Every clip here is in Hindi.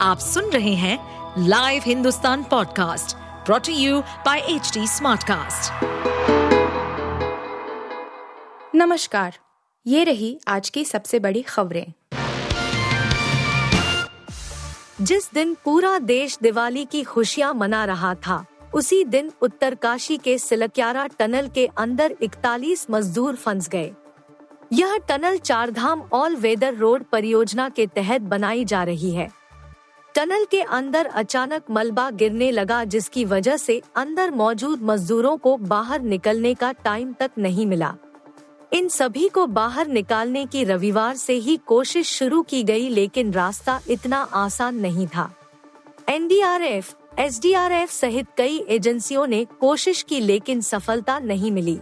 आप सुन रहे हैं live Hindustan podcast brought to you by H Smartcast. नमस्कार, ये रही आज की सबसे बड़ी खबरें। जिस दिन पूरा देश दिवाली की खुशियाँ मना रहा था, उसी दिन उत्तरकाशी के सिलक्यारा टनल के अंदर 41 मजदूर फंस गए। यह tunnel Chardham all weather road परियोजना के तहत बनाई जा रही है। टनल के अंदर अचानक मलबा गिरने लगा जिसकी वजह से अंदर मौजूद मजदूरों को बाहर निकलने का टाइम तक नहीं मिला। इन सभी को बाहर निकालने की रविवार से ही कोशिश शुरू की गई लेकिन रास्ता इतना आसान नहीं था। एनडीआरएफ, एसडीआरएफ सहित कई एजेंसियों ने कोशिश की लेकिन सफलता नहीं मिली।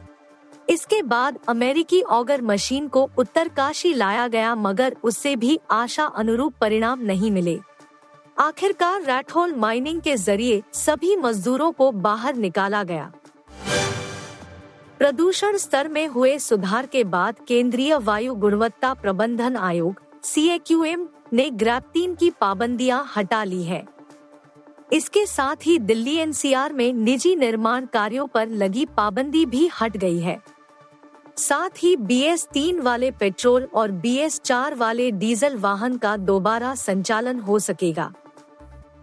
इसके बाद अमेरिकी ऑगर मशीन को उत्तरकाशी लाया गया मगर उससे भी आशा अनुरूप परिणाम नहीं मिले। आखिरकार रैटहोल माइनिंग के ज़रिए सभी मजदूरों को बाहर निकाला गया। प्रदूषण स्तर में हुए सुधार के बाद केंद्रीय वायु गुणवत्ता प्रबंधन आयोग सी ने ग्रैप्टीन की पाबंदियाँ हटा ली है। इसके साथ ही दिल्ली एनसीआर में निजी निर्माण कार्यों पर लगी पाबंदी भी हट गई है। साथ ही बी एस तीन वाले पेट्रोल और बी एस चार वाले डीजल वाहन का दोबारा संचालन हो सकेगा।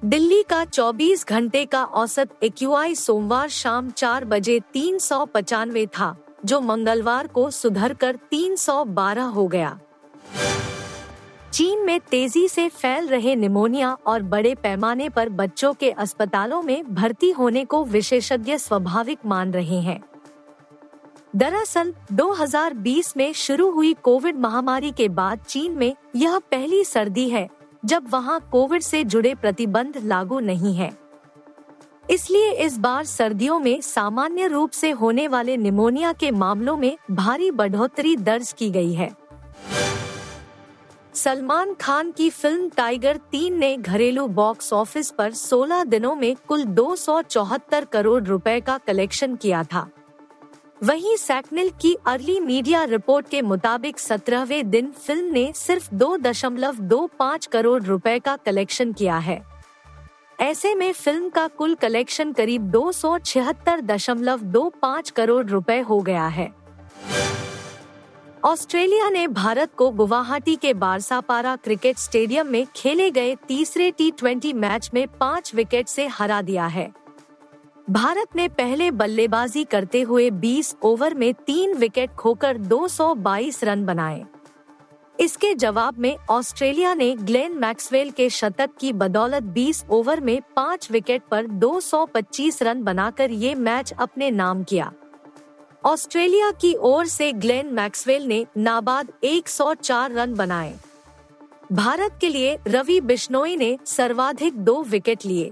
दिल्ली का 24 घंटे का औसत एक्यूआई सोमवार शाम चार बजे तीन सौ पचानवे था, जो मंगलवार को सुधर कर तीन सौ बारह हो गया। चीन में तेज़ी से फैल रहे निमोनिया और बड़े पैमाने पर बच्चों के अस्पतालों में भर्ती होने को विशेषज्ञ स्वाभाविक मान रहे हैं। दरअसल 2020 में शुरू हुई कोविड महामारी के बाद चीन में यह पहली सर्दी है जब वहाँ कोविड से जुड़े प्रतिबंध लागू नहीं है। इसलिए इस बार सर्दियों में सामान्य रूप से होने वाले निमोनिया के मामलों में भारी बढ़ोतरी दर्ज की गई है। सलमान खान की फ़िल्म टाइगर तीन ने घरेलू बॉक्स ऑफ़िस पर 16 दिनों में कुल दो सौ चौहत्तर करोड़ रुपए का कलेक्शन किया था। वहीं सैकनिल की अर्ली मीडिया रिपोर्ट के मुताबिक सत्रहवें दिन फ़िल्म ने सिर्फ़ दो दशमलव दो पाँच करोड़ रुपए का कलेक्शन किया है। ऐसे में फ़िल्म का कुल कलेक्शन करीब दो सौ छिहत्तर दशमलव दो पाँच करोड़ रुपए हो गया है। ऑस्ट्रेलिया ने भारत को गुवाहाटी के बारसापारा क्रिकेट स्टेडियम में खेले गए तीसरे टी ट्वेंटी मैच में पाँच विकेट से हरा दिया है। भारत ने पहले बल्लेबाजी करते हुए 20 ओवर में तीन विकेट खोकर 222 रन बनाए। इसके जवाब में ऑस्ट्रेलिया ने ग्लेन मैक्सवेल के शतक की बदौलत 20 ओवर में पाँच विकेट पर 225 रन बनाकर ये मैच अपने नाम किया। ऑस्ट्रेलिया की ओर से ग्लेन मैक्सवेल ने नाबाद 104 रन बनाए। भारत के लिए रवि बिश्नोई ने सर्वाधिक दो विकेट लिए।